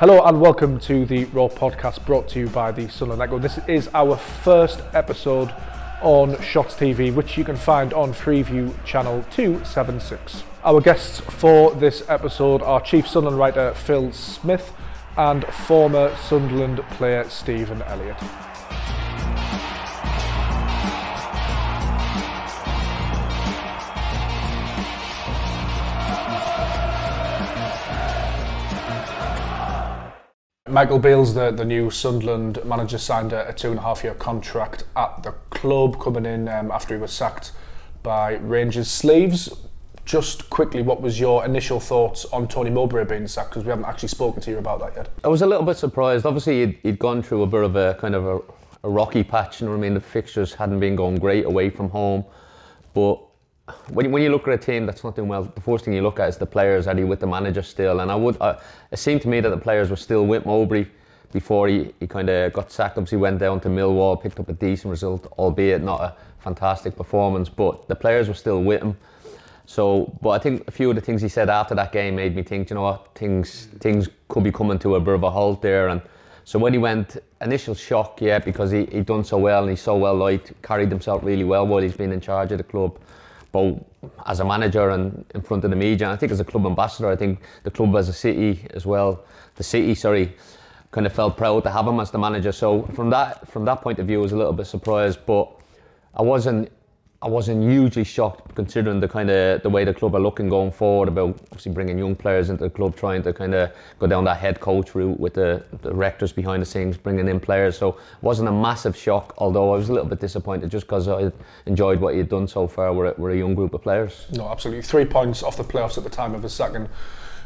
Hello and welcome to the Raw podcast brought to you by the Sunderland Echo. This is our first episode on Shots TV, which you can find on Freeview channel 276. Our guests for this episode are Chief Sunderland writer Phil Smith and former Sunderland player Stephen Elliott. Michael Beale's the, the new Sunderland manager signed a, a two and a half year contract at the club coming in um, after he was sacked by Rangers Sleeves. Just quickly, what was your initial thoughts on Tony Mowbray being sacked? Because we haven't actually spoken to you about that yet. I was a little bit surprised. Obviously, he'd, he'd gone through a bit of a kind of a, a rocky patch. What I mean? The fixtures hadn't been going great away from home, but when when you look at a team that's not doing well, the first thing you look at is the players. Are they with the manager still? And I would, uh, it seemed to me that the players were still with Mowbray before he, he kind of got sacked. Obviously, went down to Millwall, picked up a decent result, albeit not a fantastic performance, but the players were still with him. So, but I think a few of the things he said after that game made me think, you know what, things things could be coming to a bit of a halt there. And so when he went, initial shock, yeah, because he he done so well and he's so well liked, carried himself really well while he's been in charge of the club both as a manager and in front of the media. I think as a club ambassador, I think the club as a city as well, the city, sorry, kind of felt proud to have him as the manager. So from that from that point of view, I was a little bit surprised, but I wasn't I wasn't hugely shocked considering the kind of the way the club are looking going forward about obviously bringing young players into the club, trying to kind of go down that head coach route with the, the rectors behind the scenes, bringing in players. So it wasn't a massive shock, although I was a little bit disappointed just because I enjoyed what he had done so far with a, with a young group of players. No, absolutely. Three points off the playoffs at the time of his second.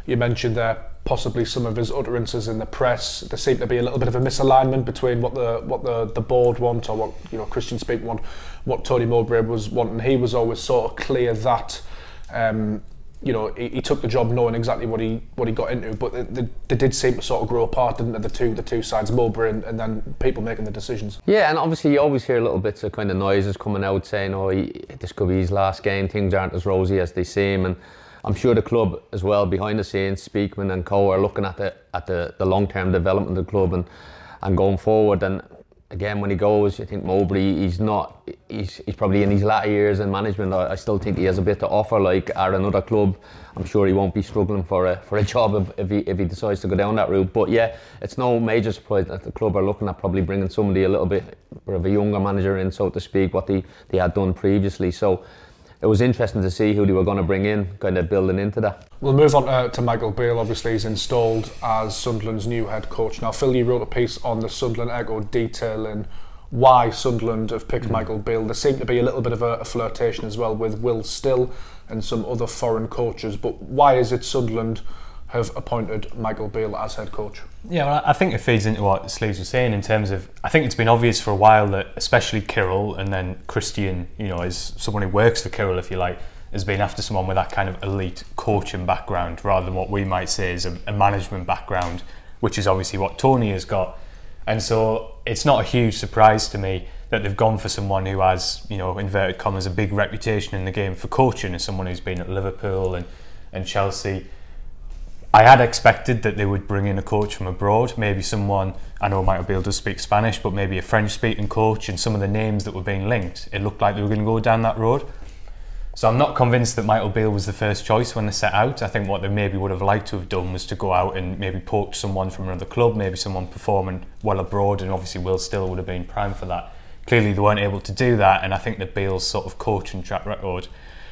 You mentioned there possibly some of his utterances in the press. There seemed to be a little bit of a misalignment between what the what the, the board want or what you know Kristjaan Speakman want, what Tony Mowbray was wanting. He was always sort of clear that. Um, you know, he, he, took the job knowing exactly what he what he got into, but they, they, they did seem to sort of grow apart, didn't they? The two the two sides, Mowbray and, and, then people making the decisions. Yeah, and obviously you always hear little bits of kind of noises coming out saying, "Oh, he, this could be his last game. Things aren't as rosy as they seem." And I'm sure the club as well behind the scenes, Speakman and Co are looking at the at the, the long term development of the club and and going forward. And again, when he goes, I think Mowbray, he's not, he's, he's probably in his latter years in management. I, I, still think he has a bit to offer. Like at another club, I'm sure he won't be struggling for a for a job if, if he if he decides to go down that route. But yeah, it's no major surprise that the club are looking at probably bringing somebody a little bit of a younger manager in, so to speak, what they they had done previously. So it was interesting to see who they were going to bring in, kind of building into that. We'll move on uh, to Michael Beale. Obviously, he's installed as Sunderland's new head coach. Now, Phil, you wrote a piece on the Sunderland Echo detailing why Sunderland have picked mm. Michael Beale. There seemed to be a little bit of a, a flirtation as well with Will Still and some other foreign coaches. But why is it Sunderland? Have appointed Michael Beale as head coach. Yeah, well, I think it feeds into what Sleeves was saying in terms of I think it's been obvious for a while that especially Kyril and then Kristjaan, you know, is someone who works for Kyril, if you like, has been after someone with that kind of elite coaching background rather than what we might say is a, a management background, which is obviously what Tony has got. And so it's not a huge surprise to me that they've gone for someone who has, you know, inverted commas, a big reputation in the game for coaching, as someone who's been at Liverpool and, and Chelsea I had expected that they would bring in a coach from abroad, maybe someone I know might be able to speak Spanish, but maybe a French speaking coach. And some of the names that were being linked, it looked like they were going to go down that road. So I'm not convinced that Michael Beale was the first choice when they set out. I think what they maybe would have liked to have done was to go out and maybe poach someone from another club, maybe someone performing well abroad, and obviously Will Still would have been prime for that. Clearly, they weren't able to do that, and I think that Beale's sort of coaching track record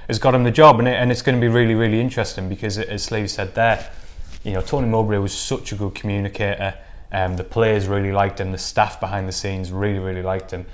has got him the job, and, it, and it's going to be really, really interesting because, as Sleeves said there, you know, Tony Mowbray was such a good communicator. Um, the players really liked him. The staff behind the scenes really, really liked him.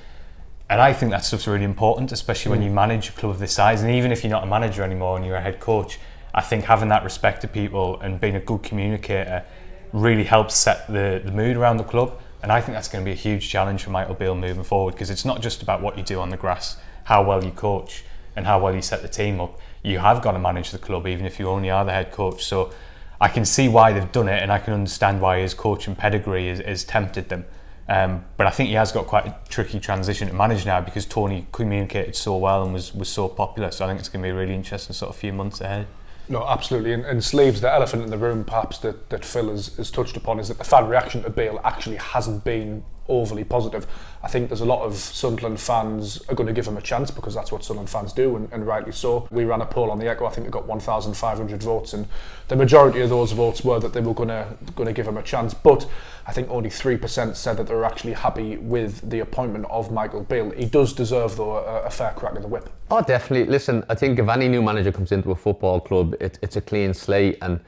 And I think that stuff's really important, especially mm. when you manage a club of this size. And even if you're not a manager anymore and you're a head coach, I think having that respect to people and being a good communicator really helps set the, the mood around the club. And I think that's going to be a huge challenge for Michael Beale moving forward because it's not just about what you do on the grass, how well you coach, and how well you set the team up. You have got to manage the club, even if you only are the head coach. So I can see why they've done it, and I can understand why his coaching pedigree has, tempted them. Um, but I think he has got quite a tricky transition to manage now because Tony communicated so well and was, was so popular. So I think it's going to be a really interesting sort of few months ahead. No, absolutely. And, and Sleeves, the elephant in the room, perhaps that, that Phil has, has touched upon, is that the fan reaction to Beale actually hasn't been overly positive. I think there's a lot of Sunderland fans are going to give him a chance because that's what Sunderland fans do, and, and rightly so. We ran a poll on the Echo. I think we got 1,500 votes, and the majority of those votes were that they were going to going to give him a chance. But I think only three percent said that they were actually happy with the appointment of Michael Beale. He does deserve though a, a fair crack of the whip. Oh, definitely. Listen, I think if any new manager comes into a football club, it, it's a clean slate and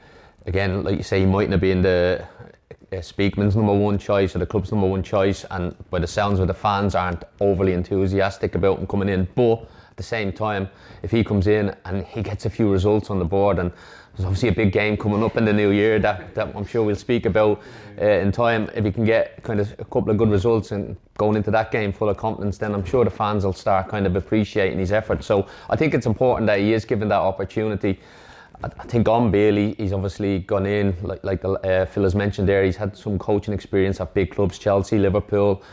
again, like you say, he mightn't have been the uh, Speakman's number one choice or the club's number one choice, and by the sounds of the fans aren't overly enthusiastic about him coming in. But at the same time, if he comes in and he gets a few results on the board, and there's obviously a big game coming up in the new year that, that I'm sure we'll speak about uh, in time. If he can get kind of a couple of good results and going into that game full of confidence, then I'm sure the fans will start kind of appreciating his effort. So I think it's important that he is given that opportunity. I, think on Beale, he's obviously gone in, like, like uh, Phil has mentioned there, he's had some coaching experience at big clubs, Chelsea, Liverpool,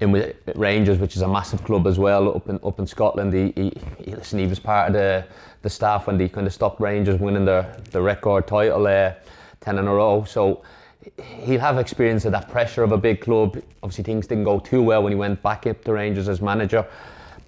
in with Rangers, which is a massive club as well, up in up in Scotland. He, he, he listen, he was part of the, the staff when they kind of stopped Rangers winning the, the record title, uh, 10 in a row. So he'll have experience of that pressure of a big club. Obviously, things didn't go too well when he went back up to Rangers as manager.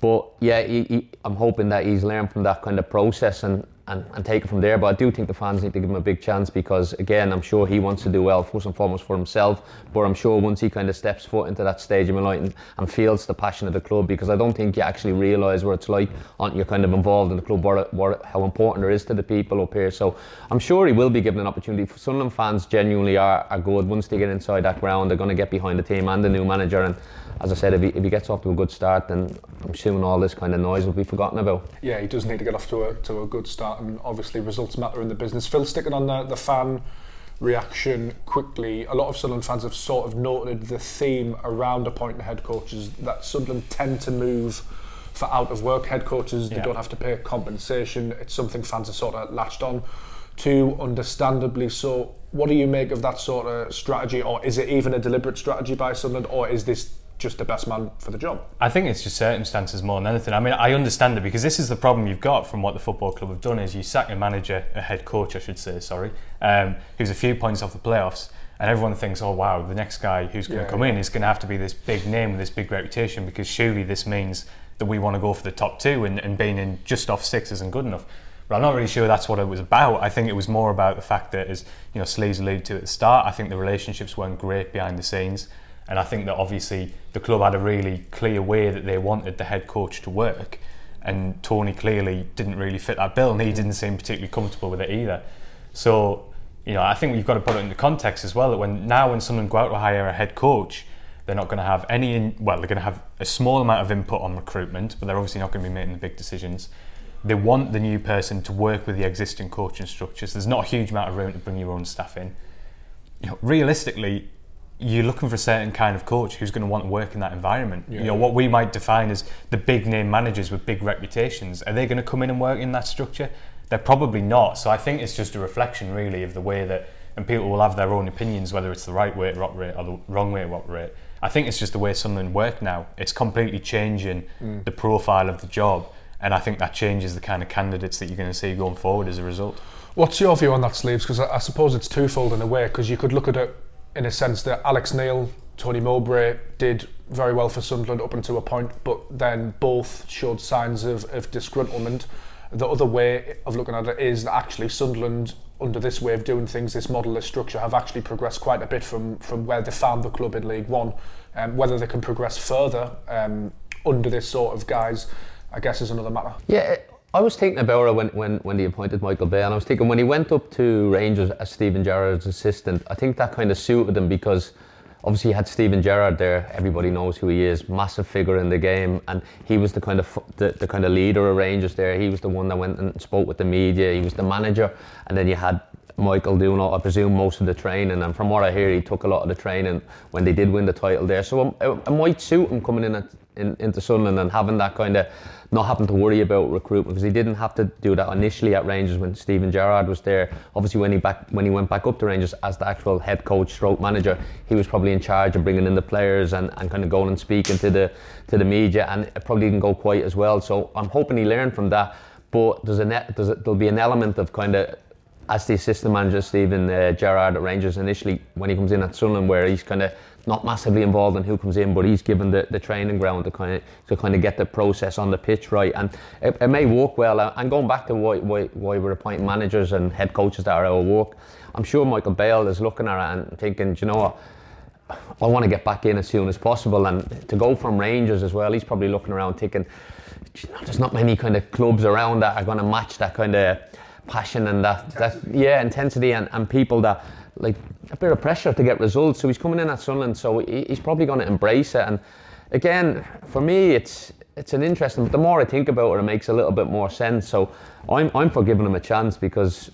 But yeah, he, he, I'm hoping that he's learned from that kind of process and, and, and take it from there. But I do think the fans need to give him a big chance because, again, I'm sure he wants to do well first and foremost for himself. But I'm sure once he kind of steps foot into that stadium and, feels the passion of the club, because I don't think you actually realise what it's like until you're kind of involved in the club, what, what, how important it is to the people up here. So I'm sure he will be given an opportunity. Sunderland fans genuinely are, are good. Once they get inside that ground, they're going to get behind the team and the new manager. And as I said, if he, if he gets off to a good start, then I'm assuming all this kind of noise will be forgotten about. Yeah, he does need to get off to a, to a good start, and obviously results matter in the business. Phil, sticking on the, the fan reaction quickly, a lot of Sunderland fans have sort of noted the theme around appointing head coaches that Sunderland tend to move for out of work head coaches. They yeah. don't have to pay compensation. It's something fans are sort of latched on to, understandably so. What do you make of that sort of strategy, or is it even a deliberate strategy by Sunderland, or is this just the best man for the job. I think it's just circumstances more than anything. I mean, I understand it because this is the problem you've got from what the football club have done is you sack a manager, a head coach, I should say, sorry, um, who's a few points off the playoffs, and everyone thinks, oh wow, the next guy who's going to yeah, come yeah. in is going to have to be this big name with this big reputation because surely this means that we want to go for the top two and, and being in just off six isn't good enough. But I'm not really sure that's what it was about. I think it was more about the fact that, as you know, Sleeves alluded to at the start, I think the relationships weren't great behind the scenes. And I think that obviously the club had a really clear way that they wanted the head coach to work. And Tony clearly didn't really fit that bill, and he didn't seem particularly comfortable with it either. So, you know, I think we've got to put it into context as well that when now when someone go out to hire a head coach, they're not going to have any, in, well, they're going to have a small amount of input on recruitment, but they're obviously not going to be making the big decisions. They want the new person to work with the existing coaching structures. There's not a huge amount of room to bring your own staff in. You know, realistically, you're looking for a certain kind of coach who's going to want to work in that environment. Yeah. You know, what we might define as the big name managers with big reputations, are they going to come in and work in that structure? They're probably not. So I think it's just a reflection, really, of the way that, and people will have their own opinions whether it's the right way to operate or the wrong way to operate. I think it's just the way Sunderland work now. It's completely changing mm. the profile of the job, and I think that changes the kind of candidates that you're going to see going forward as a result. What's your view on that, Sleeves? Because I, I suppose it's twofold in a way, because you could look at it in a sense that Alex Neil, Tony Mowbray did very well for Sunderland up until a point, but then both showed signs of, of disgruntlement. The other way of looking at it is that actually Sunderland, under this way of doing things, this model, this structure, have actually progressed quite a bit from, from where they found the club in League One. Um, whether they can progress further um, under this sort of guise, I guess, is another matter. Yeah, I was thinking about it when, when, when they appointed Michael Beale, and I was thinking when he went up to Rangers as Steven Gerrard's assistant, I think that kind of suited him because obviously he had Steven Gerrard there. Everybody knows who he is, massive figure in the game, and he was the kind of the, the kind of leader of Rangers there. He was the one that went and spoke with the media. He was the manager, and then you had Michael doing, I presume, most of the training. And from what I hear, he took a lot of the training when they did win the title there. So it, it might suit him coming in, at, in into Sunderland and having that kind of not having to worry about recruitment because he didn't have to do that initially at Rangers when Steven Gerrard was there. Obviously, when he back when he went back up to Rangers as the actual head coach, stroke manager, he was probably in charge of bringing in the players and, and kind of going and speaking to the to the media, and it probably didn't go quite as well. So I'm hoping he learned from that. but there's a net, there's a, there'll be an element of kind of as the assistant manager Steven uh, Gerrard at Rangers initially when he comes in at Sunderland, where he's kind of not massively involved in who comes in, but he's given the, the training ground to kind of to kind of get the process on the pitch right, and it, it may work well. And going back to why, why why we're appointing managers and head coaches that are out of work, I'm sure Michael Beale is looking at it and thinking, you know what. I want to get back in as soon as possible, and to go from Rangers as well. He's probably looking around thinking, there's not many kind of clubs around that are going to match that kind of passion and that, that yeah intensity and, and people that like a bit of pressure to get results. So he's coming in at Sunderland, so he, he's probably going to embrace it. And again, for me, it's it's an interesting. The more I think about it, it makes a little bit more sense. So I'm I'm for giving him a chance because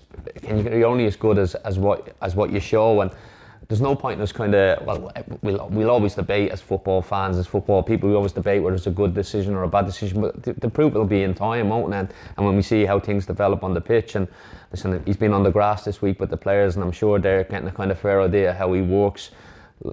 you're only as good as, as what as what you show and there's no point in us kind of well we'll, we'll always debate as football fans as football people we always debate whether it's a good decision or a bad decision but the, the proof will be in time won't it? And when we see how things develop on the pitch and listen he's been on the grass this week with the players and I'm sure they're getting a kind of fair idea how he works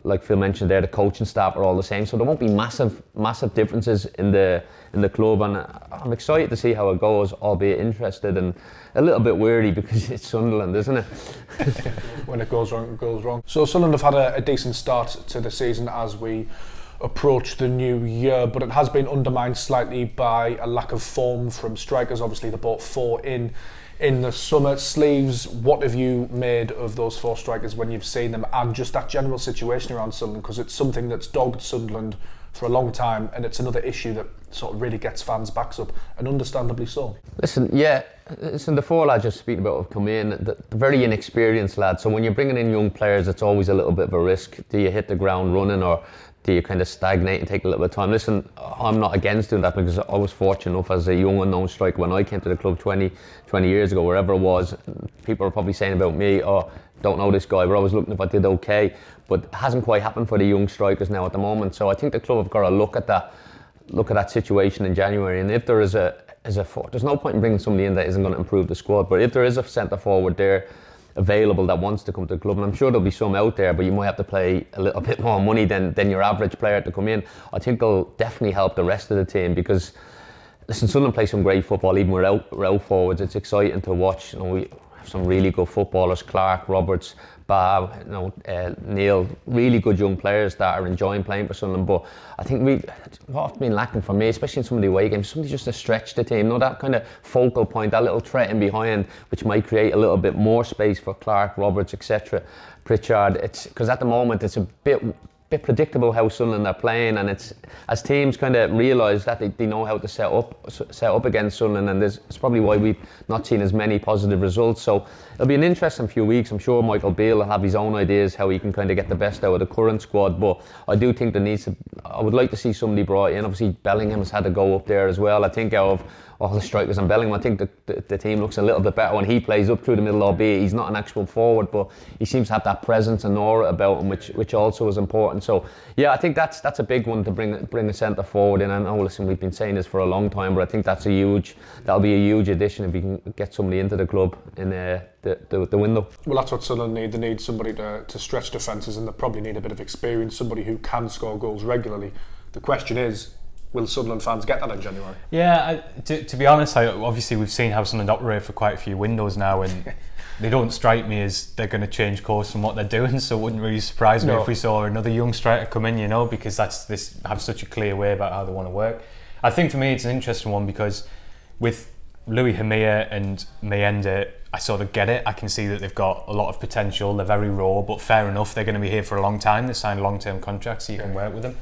like Phil mentioned there, the coaching staff are all the same, so there won't be massive, massive differences in the in the club. And uh, I'm excited to see how it goes, albeit interested and a little bit weary because it's Sunderland, isn't it? when it goes wrong, it goes wrong. So Sunderland have had a, a decent start to the season as we approach the new year, but it has been undermined slightly by a lack of form from strikers. Obviously, they bought four in in the summer. Sleeves, what have you made of those four strikers when you've seen them, and just that general situation around Sunderland? Because it's something that's dogged Sunderland for a long time, and it's another issue that sort of really gets fans' backs up, and understandably so. Listen, yeah, listen, the four lads you're speaking about have come in, the, the very inexperienced lads. So when you're bringing in young players, it's always a little bit of a risk. Do you hit the ground running, or do you kind of stagnate and take a little bit of time? Listen, I'm not against doing that because I was fortunate enough as a young unknown striker when I came to the club 20, 20 years ago, wherever it was. People are probably saying about me, oh, don't know this guy. but I was looking if I did okay, but it hasn't quite happened for the young strikers now at the moment. So I think the club have got to look at that, look at that situation in January, and if there is a is a there's no point in bringing somebody in that isn't going to improve the squad. But if there is a centre forward there available that wants to come to the club, and I'm sure there'll be some out there, but you might have to play a little bit more money than, than your average player to come in. I think it'll definitely help the rest of the team because listen, Sunderland play some great football, even without, without forwards. It's exciting to watch. You know, we some really good footballers, Clarke, Roberts, Bob, you know, uh, Neil, really good young players that are enjoying playing for Sunderland. But I think we, what's been lacking for me, especially in some of the away games, somebody just to stretch the team. You know, that kind of focal point, that little threat in behind, which might create a little bit more space for Clarke, Roberts, etc. Pritchard. It's because at the moment it's a bit bit predictable how Sunderland are playing, and it's as teams kind of realise that they, they know how to set up set up against Sunderland, and there's, it's probably why we've not seen as many positive results. So it'll be an interesting few weeks. I'm sure Michael Beale will have his own ideas how he can kind of get the best out of the current squad, but I do think there needs to. I would like to see somebody brought in. Obviously, Bellingham has had to go up there as well. I think out of all the strikers and Bellingham. I think the, the, the, team looks a little bit better when he plays up through the middle, albeit he's not an actual forward, but he seems to have that presence and aura about him, which which also is important. So yeah, I think that's that's a big one to bring bring a centre forward in. And oh, listen, we've been saying this for a long time, but I think that's a huge that'll be a huge addition if we can get somebody into the club in uh, the, the, the window. Well, that's what Sunderland need. They need somebody to, to stretch defences, and they probably need a bit of experience, somebody who can score goals regularly. The question is, will Sunderland fans get that in January? Yeah, I, to, to, be honest, I, obviously we've seen how Sunderland operate for quite a few windows now, and they don't strike me as they're going to change course from what they're doing. So it wouldn't really surprise me no. if we saw another young striker come in, you know, because that's this have such a clear way about how they want to work. I think for me it's an interesting one because with Luís Hemir and Mayenda, I sort of get it. I can see that they've got a lot of potential. They're very raw, but fair enough. They're going to be here for a long time. They signed long-term contracts, so you can work with them.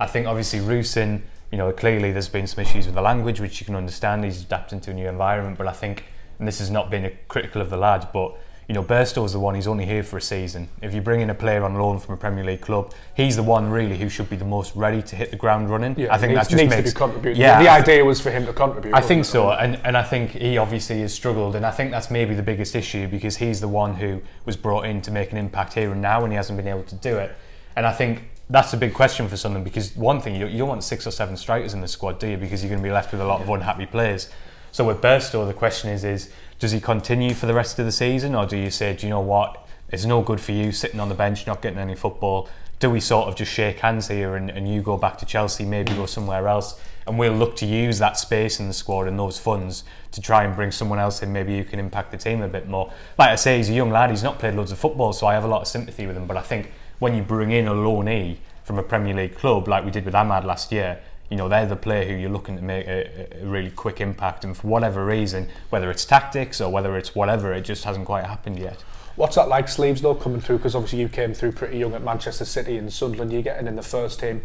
I think obviously Rusyn you know, clearly there's been some issues with the language, which you can understand. He's adapting to a new environment, but I think, and this has not been a critical of the lad, but you know, Burstow's the one. He's only here for a season. If you bring in a player on loan from a Premier League club, he's the one really who should be the most ready to hit the ground running. Yeah, I think that just needs makes, to be contributing. Yeah, the idea was for him to contribute. I think so, and and I think he obviously has struggled, and I think that's maybe the biggest issue because he's the one who was brought in to make an impact here and now, and he hasn't been able to do it. And I think that's a big question for Sunderland because one thing you, you don't want six or seven strikers in the squad, do you? Because you're going to be left with a lot of unhappy players. So with Burstow, the question is: is does he continue for the rest of the season, or do you say, do you know what? It's no good for you sitting on the bench, not getting any football. Do we sort of just shake hands here and, and you go back to Chelsea, maybe go somewhere else, and we'll look to use that space in the squad and those funds to try and bring someone else in maybe who can impact the team a bit more. Like I say, he's a young lad, he's not played loads of football, so I have a lot of sympathy with him. But I think when you bring in a loanee from a Premier League club like we did with Amad last year, you know they're the player who you're looking to make a, a, really quick impact. And for whatever reason whether it's tactics or whether it's whatever it just hasn't quite happened yet. What's that like sleeves though coming through? Because obviously you came through pretty young at Manchester City and Sunderland. You're getting in the first team.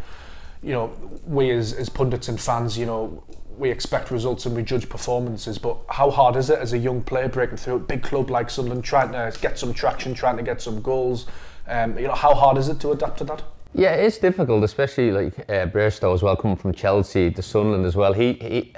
You know we as, as pundits and fans you know we expect results and we judge performances but how hard is it as a young player breaking through a big club like Sunderland trying to get some traction trying to get some goals um, you know how hard is it to adapt to that yeah, it's difficult, especially like uh, Burstow as well, coming from Chelsea to Sunderland as well. He, he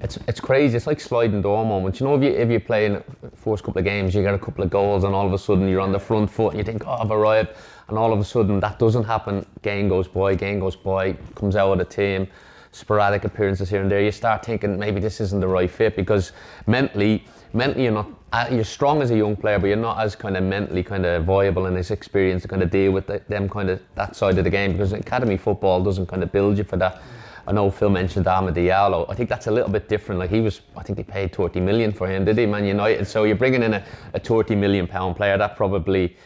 it's it's crazy. It's like sliding door moments. You know, if you if you play in first couple of games, you get a couple of goals, and all of a sudden you're on the front foot, and you think, oh, I've arrived, and all of a sudden that doesn't happen. Game goes by, game goes by, comes out of the team, sporadic appearances here and there. You start thinking maybe this isn't the right fit because mentally mentally you're not Uh, you're strong as a young player, but you're not as kind of mentally kind of viable and as experienced to kind of deal with the, them kind of that side of the game because academy football doesn't kind of build you for that. I know Phil mentioned Amad Diallo. I think that's a little bit different. Like he was, I think they paid 30 million for him, did he, Man United? So you're bringing in a, a 30 million pound player that probably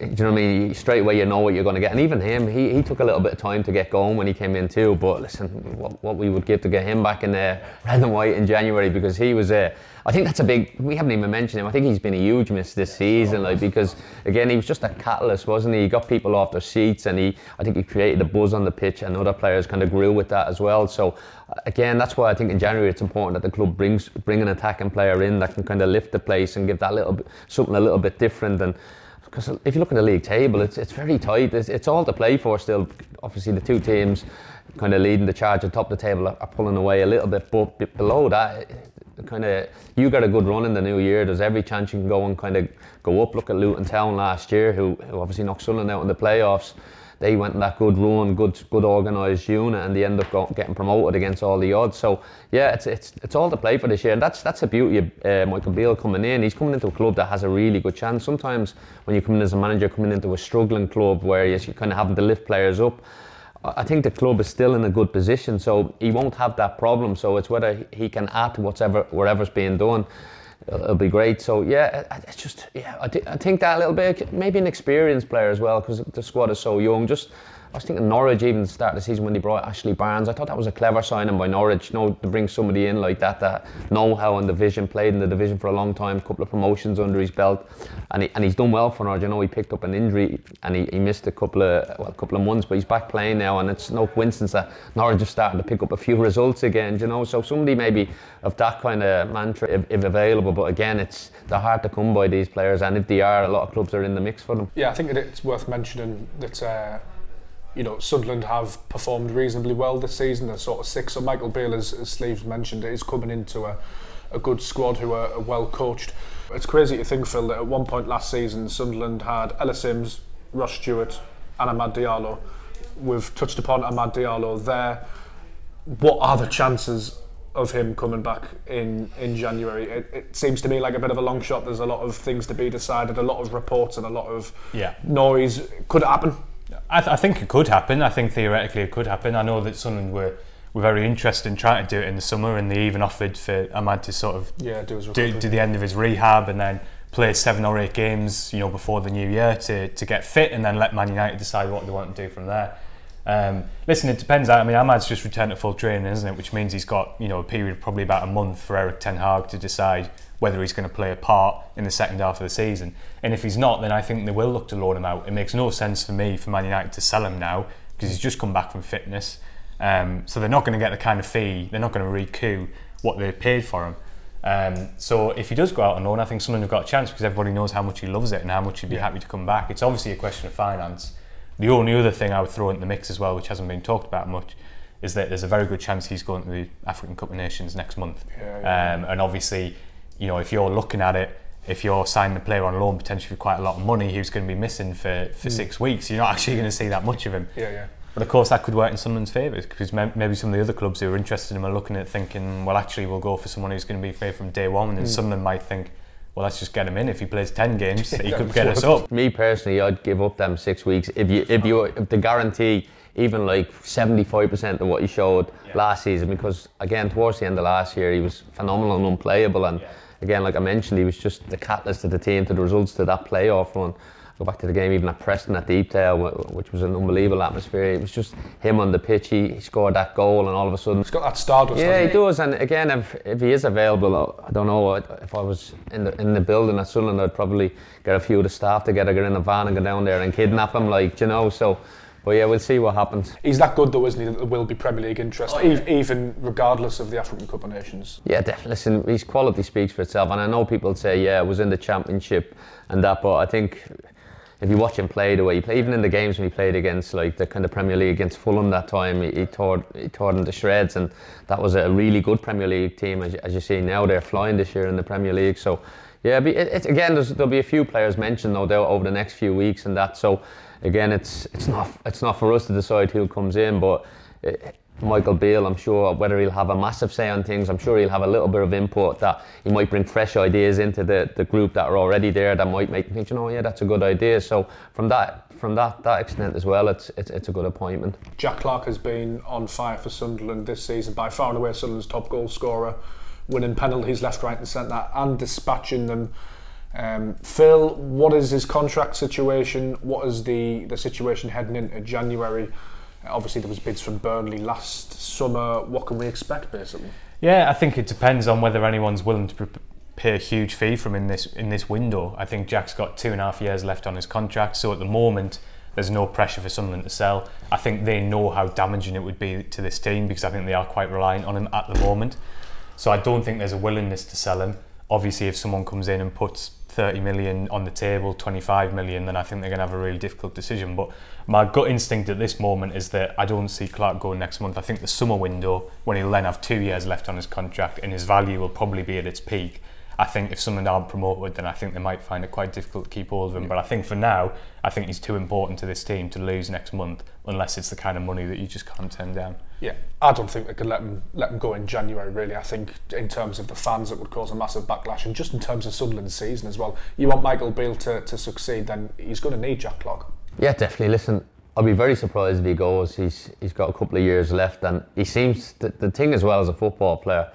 you know what I mean? Straight away, you know what you're going to get. And even him, he, he took a little bit of time to get going when he came in too. But listen, what, what we would give to get him back in there, red and white in January because he was a. Uh, I think that's a big. We haven't even mentioned him. I think he's been a huge miss this season, like because again he was just a catalyst, wasn't he? He got people off their seats, and he. I think he created a buzz on the pitch, and other players kind of grew with that as well. So again, that's why I think in January it's important that the club brings bring an attacking player in that can kind of lift the place and give that little bit, something a little bit different and because if you look at the league table, it's it's very tight. It's, it's all to play for still. Obviously, the two teams kind of leading the charge at top of the table are, are pulling away a little bit, but below that, kind of you got a good run in the new year. There's every chance you can go and kind of go up. Look at Luton Town last year, who, who obviously knocked Sunderland out in the playoffs they went in that good run, good good organised unit, and they end up getting promoted against all the odds. So yeah, it's it's it's all to play for this year, and that's that's the beauty of uh, Michael Beale coming in. He's coming into a club that has a really good chance. Sometimes when you come in as a manager, coming into a struggling club where you're kind of having to lift players up. I think the club is still in a good position, so he won't have that problem. So it's whether he can add to whatever whatever's being done it'll be great. So yeah, it's just yeah, I, I think that a little bit maybe an experienced player as well because the squad is so young. Just I was thinking Norwich even start the season when they brought Ashley Barnes. I thought that was a clever signing by Norwich. You know, to bring somebody in like that that know how in the division, played in the division for a long time, a couple of promotions under his belt, and he, and he's done well for Norwich. I know he picked up an injury and he, he missed a couple of well a couple of months, but he's back playing now, and it's no coincidence that Norwich just starting to pick up a few results again. You know, so somebody maybe of that kind of mantra if, if available, but again, it's they're hard to come by these players, and if they are, a lot of clubs are in the mix for them. Yeah, I think it's worth mentioning that. Uh, you know, Sunderland have performed reasonably well this season. They're sort of six. So Michael Beale, as, as Sleeves mentioned, is coming into a, a good squad who are, are well coached. It's crazy to think, Phil, that at one point last season, Sunderland had Ellis Simms, Ross Stewart, and Amad Diallo. We've touched upon Amad Diallo there. What are the chances of him coming back in in January. It, it, seems to me like a bit of a long shot. There's a lot of things to be decided, a lot of reports, and a lot of yeah. noise. Could it happen? I, th- I, think it could happen. I think theoretically it could happen. I know that Sunderland were were very interested in trying to do it in the summer, and they even offered for Amad to sort of yeah, do, do, do the end of his rehab and then play seven or eight games, you know, before the new year to, to get fit, and then let Man United decide what they want to do from there. Um, listen, it depends. I mean, Amad's just returned to full training, isn't it? Which means he's got you know a period of probably about a month for Erik Ten Hag to decide whether he's going to play a part in the second half of the season. And if he's not, then I think they will look to loan him out. It makes no sense for me for Man United to sell him now because he's just come back from fitness. Um, so they're not going to get the kind of fee, they're not going to recoup what they paid for him. Um, so if he does go out on loan, I think Sunderland have got a chance because everybody knows how much he loves it and how much he'd be yeah. happy to come back. It's obviously a question of finance. The only other thing I would throw into the mix as well, which hasn't been talked about much, is that there's a very good chance he's going to the African Cup of Nations next month. Yeah, yeah. Um, and obviously, you know, if you're looking at it, if you're signing a player on loan potentially for quite a lot of money who's going to be missing for, for mm. six weeks, you're not actually going to see that much of him. Yeah, yeah. But of course, that could work in someone's favour because maybe some of the other clubs who are interested in him are looking at thinking, well, actually, we'll go for someone who's going to be free from day one. And mm. Sunderland might think, well, let's just get him in. If he plays ten games, he could get us up. Me personally, I'd give up them six weeks if you if you if the guarantee even like 75% of what he showed yeah. last season because again towards the end of last year he was phenomenal and unplayable and yeah. Again like I mentioned he was just the catalyst of the team to the results to that playoff run. Go back to the game even at Preston at Deepdale which was an unbelievable atmosphere. It was just him on the pitch. He, he scored that goal and all of a sudden he's got that stardust yeah he does. And again if, if he is available I don't know if I was in the in the building at Sunderland I'd probably get a few of the staff together get in a van and go down there and kidnap him like you know? So but yeah, we'll see what happens. He's that good though, isn't he? That there will be Premier League interest, oh, yeah. even regardless of the African Cup of Nations. Yeah, definitely. Listen, his quality speaks for itself, and I know people say, yeah, I was in the Championship and that, but I think if you watch him play the way he played, even in the games when he played against like the kind of Premier League against Fulham that time, he, he tore he tore them to shreds, and that was a really good Premier League team. As, as you see now, they're flying this year in the Premier League. So, yeah, it, it, again, there'll be a few players mentioned though over the next few weeks and that. So again, it's it's not it's not for us to decide who comes in, but. It, eh, Michael Beale, I'm sure whether he'll have a massive say on things, I'm sure he'll have a little bit of input that he might bring fresh ideas into the, the group that are already there that might make me think, you know, yeah, that's a good idea. So from that from that that extent as well, it's it's, it's a good appointment. Jack Clarke has been on fire for Sunderland this season, by far and away Sunderland's top goal scorer, winning penalties left, right, and centre, and dispatching them um, Phil, what is his contract situation? What is the, the situation heading into January? Obviously, there was bids from Burnley last summer. What can we expect, basically? Yeah, I think it depends on whether anyone's willing to pay a huge fee from in this in this window. I think Jack's got two and a half years left on his contract, so at the moment there's no pressure for Sunderland to sell. I think they know how damaging it would be to this team because I think they are quite reliant on him at the moment. So I don't think there's a willingness to sell him. Obviously, if someone comes in and puts 30 million on the table, 25 million, then I think they're going to have a really difficult decision. But my gut instinct at this moment is that I don't see Clarke going next month. I think the summer window, when he'll then have two years left on his contract and his value will probably be at its peak, I think if someone aren't promoted, then I think they might find it quite difficult to keep hold of him. But I think for now, I think he's too important to this team to lose next month, unless it's the kind of money that you just can't turn down. Yeah, I don't think they could let him let him go in January. Really, I think in terms of the fans, it would cause a massive backlash, and just in terms of Sunderland's season as well. You want Michael Beale to, to succeed, then he's going to need Jack Clarke. Yeah, definitely. Listen, I'll be very surprised if he goes. He's he's got a couple of years left, and he seems the, the thing as well as a football player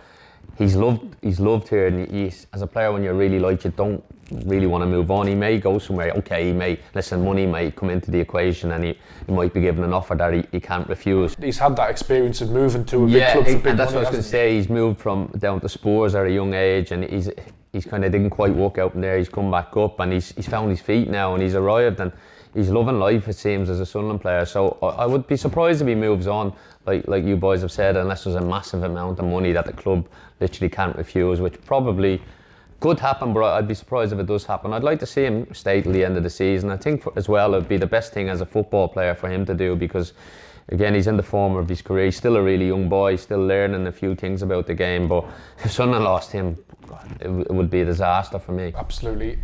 he's loved he's loved here and he's as a player when you're really like you don't really want to move on. He may go somewhere okay he may listen money may come into the equation and he, he might be given an offer that he, he can't refuse. He's had that experience of moving to a yeah, big club big and that's money, what I was going to say. He's moved from down to Spurs at a young age and he's he's kind of didn't quite work out in there. He's come back up and he's he's found his feet now and he's arrived and he's loving life it seems as a Sunderland player. So I, I would be surprised if he moves on like like you boys have said, unless there's a massive amount of money that the club literally can't refuse, which probably could happen, but I'd be surprised if it does happen. I'd like to see him stay till the end of the season. I think for, as well it'd be the best thing as a football player for him to do because. Again, he's in the form of his career. He's still a really young boy, still learning a few things about the game. But if Sunderland lost him, it, it would be a disaster for me. Absolutely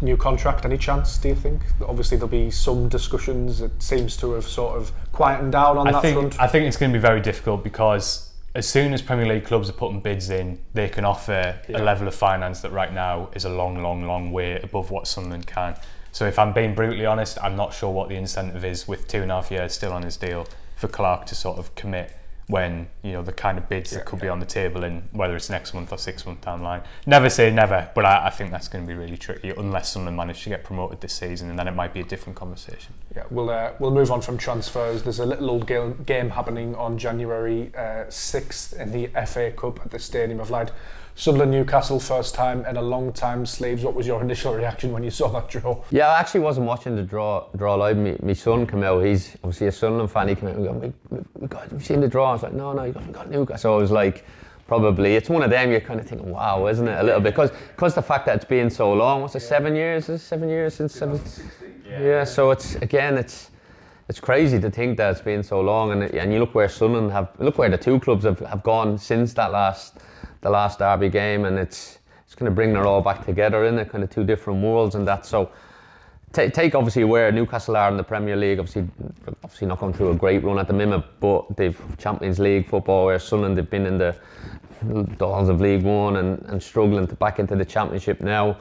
new contract any chance do you think obviously there'll be some discussions it seems to have sort of quietened down on I that think, front I think it's going to be very difficult because as soon as Premier League clubs are putting bids in they can offer yeah. a level of finance that right now is a long long long way above what Sunderland can so if I'm being brutally honest I'm not sure what the incentive is with two and a half years still on his deal for Clarke to sort of commit when you know the kind of bids yeah, that could be on the table and whether it's next month or six months down the line. Never say never, but I, I think that's going to be really tricky unless someone managed to get promoted this season, and then it might be a different conversation. Yeah, we'll uh, we'll move on from transfers. There's a little old game, game happening on January sixth uh, in the FA Cup at the Stadium of Light. Sunderland Newcastle first time in a long time. Sleeves, what was your initial reaction when you saw that draw? Yeah, I actually wasn't watching the draw draw live. My, my son came out. He's obviously a Sunderland fan. He came out and go, we, we got, "We've seen the draw." I was like, "No, no, you got, we got Newcastle." So I was like, probably it's one of them. You're kind of thinking, "Wow, isn't it?" A little bit because because the fact that it's been so long. What's it? Seven years? Is seven years since seven? Yeah. yeah. So it's again, it's it's crazy to think that it's been so long, and and you look where Sunderland have look where the two clubs have, have gone since that last the last derby game, and it's it's going to bring it all back together in it, kind of two different worlds and that. So t- take obviously where Newcastle are in the Premier League. Obviously, obviously not going through a great run at the minute, but they've Champions League football. Where Sunderland they've been in the dolls of League One and, and struggling to back into the Championship now.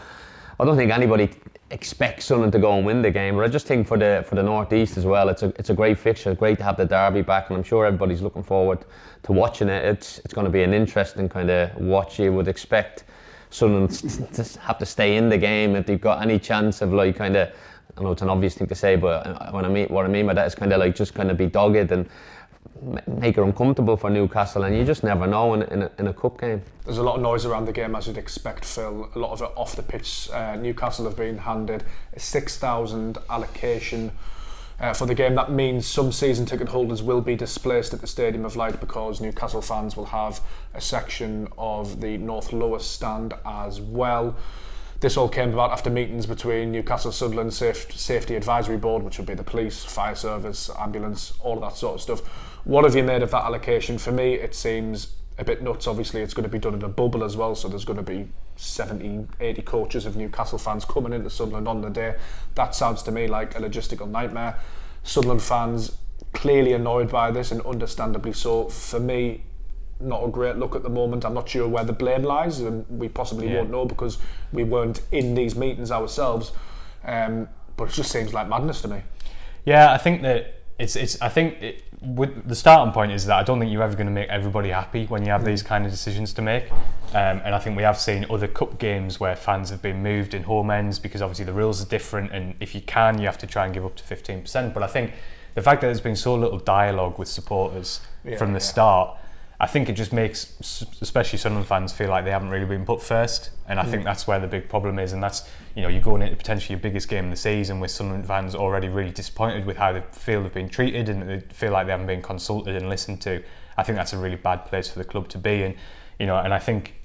I don't think anybody expects Sunderland to go and win the game, but I just think for the for the northeast as well, it's a it's a great fixture. Great to have the derby back, and I'm sure everybody's looking forward to watching it. It's it's going to be an interesting kind of watch. You would expect Sunderland to have to stay in the game if they've got any chance of like kind of. I know it's an obvious thing to say, but uh, when I mean what I mean by that is kind of like just kind of be dogged and make it uncomfortable for Newcastle, and you just never know in, in, a, in a cup game. There's a lot of noise around the game, as you'd expect, Phil. A lot of it off the pitch. Uh, Newcastle have been handed a 6,000 allocation. Uh, for the game, that means some season ticket holders will be displaced at the Stadium of Light because Newcastle fans will have a section of the North Lower stand as well. This all came about after meetings between Newcastle Sunderland Safe, Safety Advisory Board, which would be the police, fire service, ambulance, all of that sort of stuff. What have you made of that allocation? For me, it seems a bit nuts. Obviously, it's going to be done in a bubble as well, so there's going to be 70, 80 coaches of Newcastle fans coming into Sunderland on the day. That sounds to me like a logistical nightmare. Sunderland fans clearly annoyed by this and understandably so. For me, not a great look at the moment. I'm not sure where the blame lies, and we possibly yeah. won't know because we weren't in these meetings ourselves. Um, but it just seems like madness to me. Yeah, I think that it's it's. I think it, with the starting point is that I don't think you're ever going to make everybody happy when you have mm. these kind of decisions to make. Um, and I think we have seen other cup games where fans have been moved in home ends because obviously the rules are different, and if you can, you have to try and give up to 15%. But I think the fact that there's been so little dialogue with supporters yeah, from the yeah. start I think it just makes, especially Sunderland fans, feel like they haven't really been put first, and I mm. think that's where the big problem is. And that's you know you're going into potentially your biggest game of the season with Sunderland fans already really disappointed with how they feel they've been treated and they feel like they haven't been consulted and listened to. I think that's a really bad place for the club to be, and you know, and I think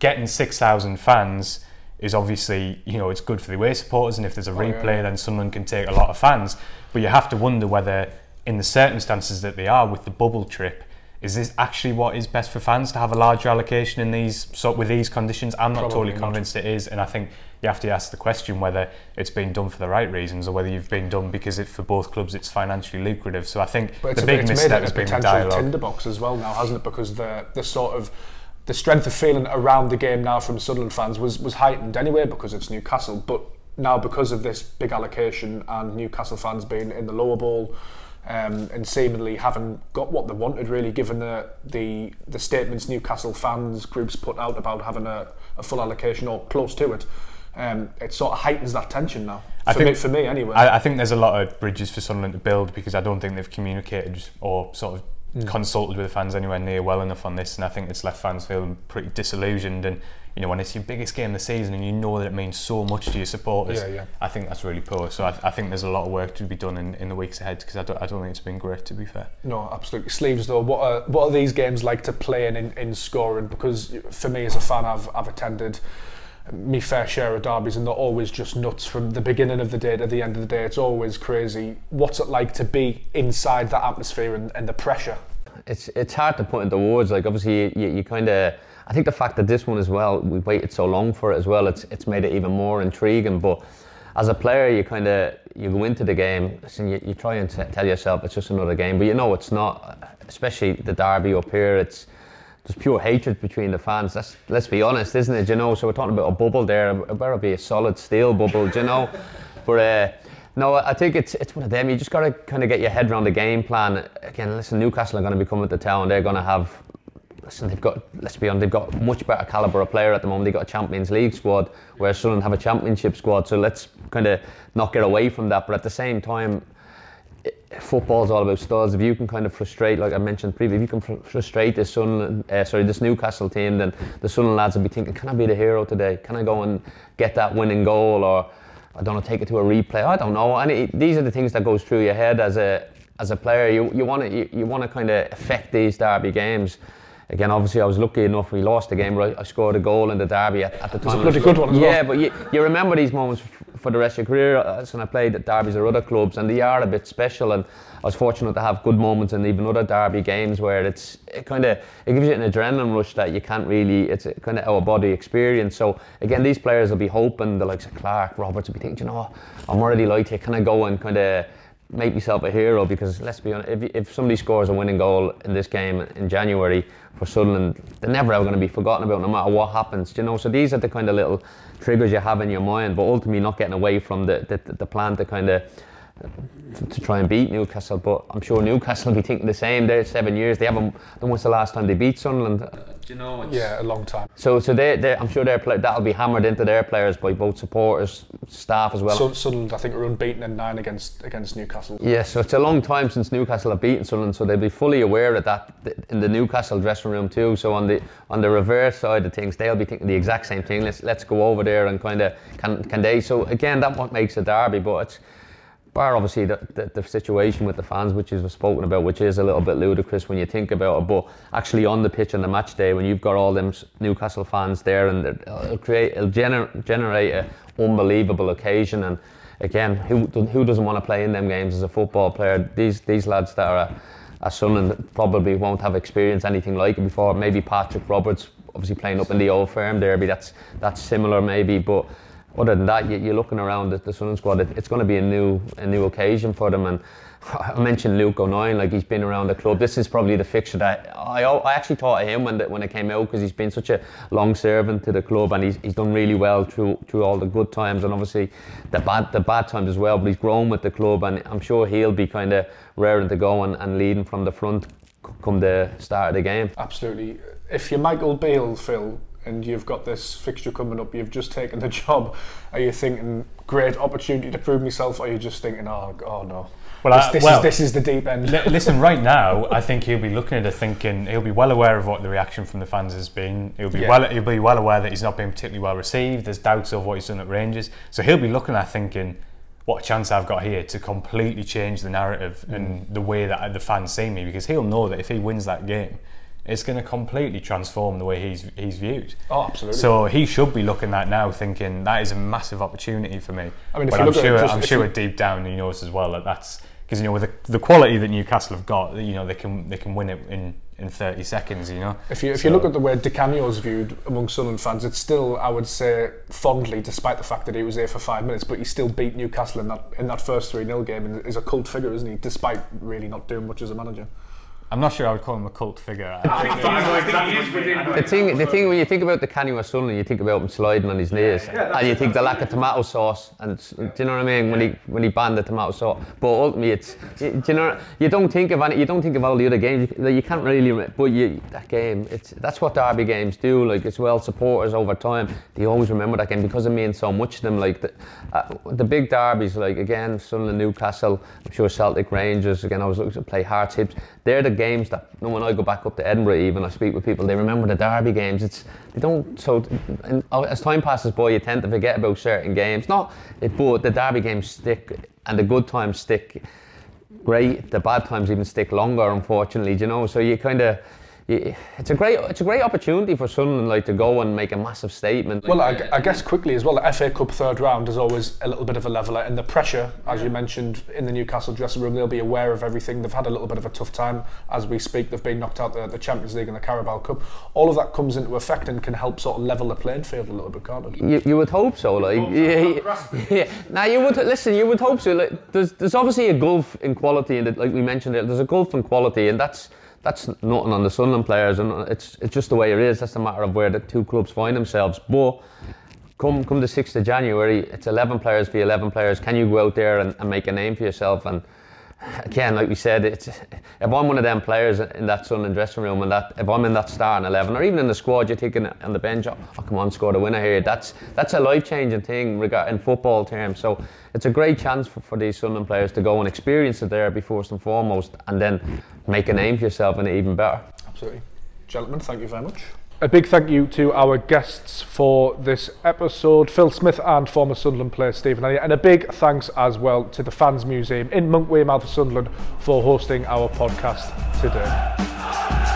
getting six thousand fans is obviously you know it's good for the away supporters, and if there's a oh, replay, yeah. then Sunderland can take a lot of fans. But you have to wonder whether, in the circumstances that they are with the bubble trip is this actually what is best for fans to have a larger allocation in these so with these conditions? I'm not Probably totally convinced not. it is, and I think you have to ask the question whether it's been done for the right reasons or whether you've been done because it, for both clubs it's financially lucrative. So I think the big misstep has been the dialogue. tinderbox as well now, hasn't it? Because the the sort of the strength of feeling around the game now from Sunderland fans was was heightened anyway because it's Newcastle, but now because of this big allocation and Newcastle fans being in the lower bowl um, and seemingly haven't got what they wanted really given the, the the statements Newcastle fans groups put out about having a, a full allocation or close to it um, it sort of heightens that tension now I think, me, for me anyway I, I, think there's a lot of bridges for Sunderland to build because I don't think they've communicated or sort of mm. consulted with the fans anywhere near well enough on this and I think it's left fans feeling pretty disillusioned and you know, when it's your biggest game of the season and you know that it means so much to your supporters, yeah, yeah. I think that's really poor. So I, I, think there's a lot of work to be done in, in the weeks ahead because I don't, I don't think it's been great, to be fair. No, absolutely. Sleeves, though, what are, what are these games like to play in, in, in scoring? Because for me as a fan, I've, I've attended me fair share of derbies and they're always just nuts from the beginning of the day to the end of the day. It's always crazy. What's it like to be inside that atmosphere and, and the pressure? It's it's hard to put into words. Like obviously you, you kind of I think the fact that this one as well, we waited so long for it as well, it's it's made it even more intriguing. But as a player, you kind of you go into the game and you, you try and t- tell yourself it's just another game, but you know it's not. Especially the derby up here, it's there's pure hatred between the fans. That's, let's be honest, isn't it? You know, so we're talking about a bubble there. It better be a solid steel bubble, you know. But uh, no, I think it's it's one of them. You just got to kind of get your head around the game plan. Again, listen, Newcastle are going to be coming to town. They're going to have listen, they've got, let's be honest, they've got much better calibre of player at the moment. They've got a Champions League squad, whereas Sunderland have a Championship squad. So let's kind of not get away from that. But at the same time, football's all about stars. If you can kind of frustrate, like I mentioned previously, if you can frustrate this Sun, uh, sorry, this Newcastle team, then the Sunderland lads will be thinking, can I be the hero today? Can I go and get that winning goal, or I don't know, take it to a replay? I don't know. And it, these are the things that goes through your head as a as a player. You you want to you, you want to kind of affect these derby games again, obviously, I was lucky enough. We lost the game, I, scored a goal in the derby at, at the time. It's a bloody good one. yeah, well. but you, you remember these moments for the rest of your career. As uh, when I played at derbies or other clubs, and they are a bit special. And I was fortunate to have good moments in even other derby games where it's it kind of it gives you an adrenaline rush that you can't really. It's kind of our body experience. So again, these players will be hoping the likes of Clarke, Roberts will be thinking, you know, I'm already like here. Can I go and kind of make myself a hero because let's be honest, if, if somebody scores a winning goal in this game in January for Sunderland, they're never ever going to be forgotten about no matter what happens. You know, so these are the kind of little triggers you have in your mind, but ultimately not getting away from the the, the plan to kind of to try and beat Newcastle, but I'm sure Newcastle will be thinking the same. They're seven years. They haven't. When was the last time they beat Sunderland? Do you know? yeah, a long time. So, so they, they I'm sure their play, that'll be hammered into their players by both supporters, staff as well. So, Sunderland, I think, are unbeaten in nine against against Newcastle. Yeah, so it's a long time since Newcastle have beaten Sunderland, so they'll be fully aware of that in the Newcastle dressing room too. So on the on the reverse side of things, they'll be thinking the exact same thing. Let's let's go over there and kind of can can they? So again, that what makes a derby, but it's bar obviously the, the, the, situation with the fans, which is spoken about, which is a little bit ludicrous when you think about it. But actually on the pitch on the match day, when you've got all them Newcastle fans there, and it'll create, it'll gener- generate an unbelievable occasion. And again, who who doesn't want to play in them games as a football player? These these lads that are at Sunderland probably won't have experienced anything like it before. Maybe Patrick Roberts, obviously playing up in the old firm derby, that's that's similar maybe, but other than that, you, are looking around the, the Sunderland squad. It, it's going to be a new a new occasion for them. And I mentioned Luke O'Nien, like he's been around the club. This is probably the fixture that I, I actually thought of him when the, when it came out because he's been such a long servant to the club and he's, he's done really well through through all the good times and obviously the bad the bad times as well. But he's grown with the club and I'm sure he'll be kind of raring to go and, and leading from the front come the start of the game. Absolutely. If you're Michael Beale, Phil, and you've got this fixture coming up, you've just taken the job, are you thinking great opportunity to prove myself, or are you just thinking, oh, oh no? Well, this, this, well, is, this is the deep end. listen, right now, I think he'll be looking at it thinking he'll be well aware of what the reaction from the fans has been. He'll be yeah. well he'll be well aware that he's not been particularly well received. There's doubts of what he's done at Rangers, so he'll be looking at thinking, what a chance I've got here to completely change the narrative mm. and the way that the fans see me because he'll know that if he wins that game, it's going to completely transform the way he's he's viewed. Oh, absolutely. So he should be looking at now, thinking that is a massive opportunity for me. I mean, but I'm sure just, I'm sure you, deep down he knows as well that that's because you know with the, the quality that Newcastle have got, you know they can they can win it in. In 30 seconds, you know. If you if so. you look at the way Di Canio's viewed among Sunderland fans, it's still I would say fondly, despite the fact that he was there for five minutes, but he still beat Newcastle in that in that first three 0 game, and is a cult figure, isn't he? Despite really not doing much as a manager. I'm not sure I would call him a cult figure. the thing, the thing when you think about Di Canio Sunderland, you think about him sliding on his knees, yeah, and you think the lack of tomato sauce, and do you know what I mean? When he when he banned the tomato sauce, but ultimately it's, you, do you know, you don't think of any, you don't think of all the other games. You, you can't really, but you that game, it's that's what derby games do. Like it's well supporters over time, they always remember that game because it means so much to them. Like the, uh, the big derbies, like again Sunderland, Newcastle, I'm sure Celtic, Rangers. Again, I was looking to play Hearts, Hibs. They're the games that you know, when I go back up to Edinburgh, even I speak with people, they remember the derby games. It's they don't. So and oh, as time passes by, you tend to forget about certain games. Not, it, but the derby games stick, and the good times stick great. The bad times even stick longer, unfortunately. You know, so you kind of it's a great it's a great opportunity for Sunderland like to go and make a massive statement. Well, I, I, guess quickly as well, the FA Cup third round is always a little bit of a leveler, and the pressure, as you mentioned, in the Newcastle dressing room, they'll be aware of everything. They've had a little bit of a tough time as we speak. They've been knocked out the, the Champions League and the Carabao Cup. All of that comes into effect and can help sort of level the playing field a little bit, can't it? You, you would hope so, like yeah, yeah. Now you would listen. You would hope so. Like, there's there's obviously a gulf in quality, and like we mentioned, there's a gulf in quality, and that's that's nothing on the Sunderland players, and it's it's just the way it is. That's a matter of where the two clubs find themselves. But come come the sixth of January, it's eleven players v eleven players. Can you go out there and, and make a name for yourself? And again, like we said, it's if I'm one of them players in that Sunderland dressing room, and that if I'm in that starting eleven, or even in the squad, you're taking on the bench, oh, come on, score the winner here. That's that's a life changing thing regarding football terms. So it's a great chance for, for these Sunderland players to go and experience it there before and foremost, and then make a name for yourself and even better. Absolutely, gentlemen, thank you very much. A big thank you to our guests for this episode, Phil Smith and former Sunderland player Stephen Elliott, and a big thanks as well to the Fans Museum in Monkwearmouth, Sunderland, for hosting our podcast today.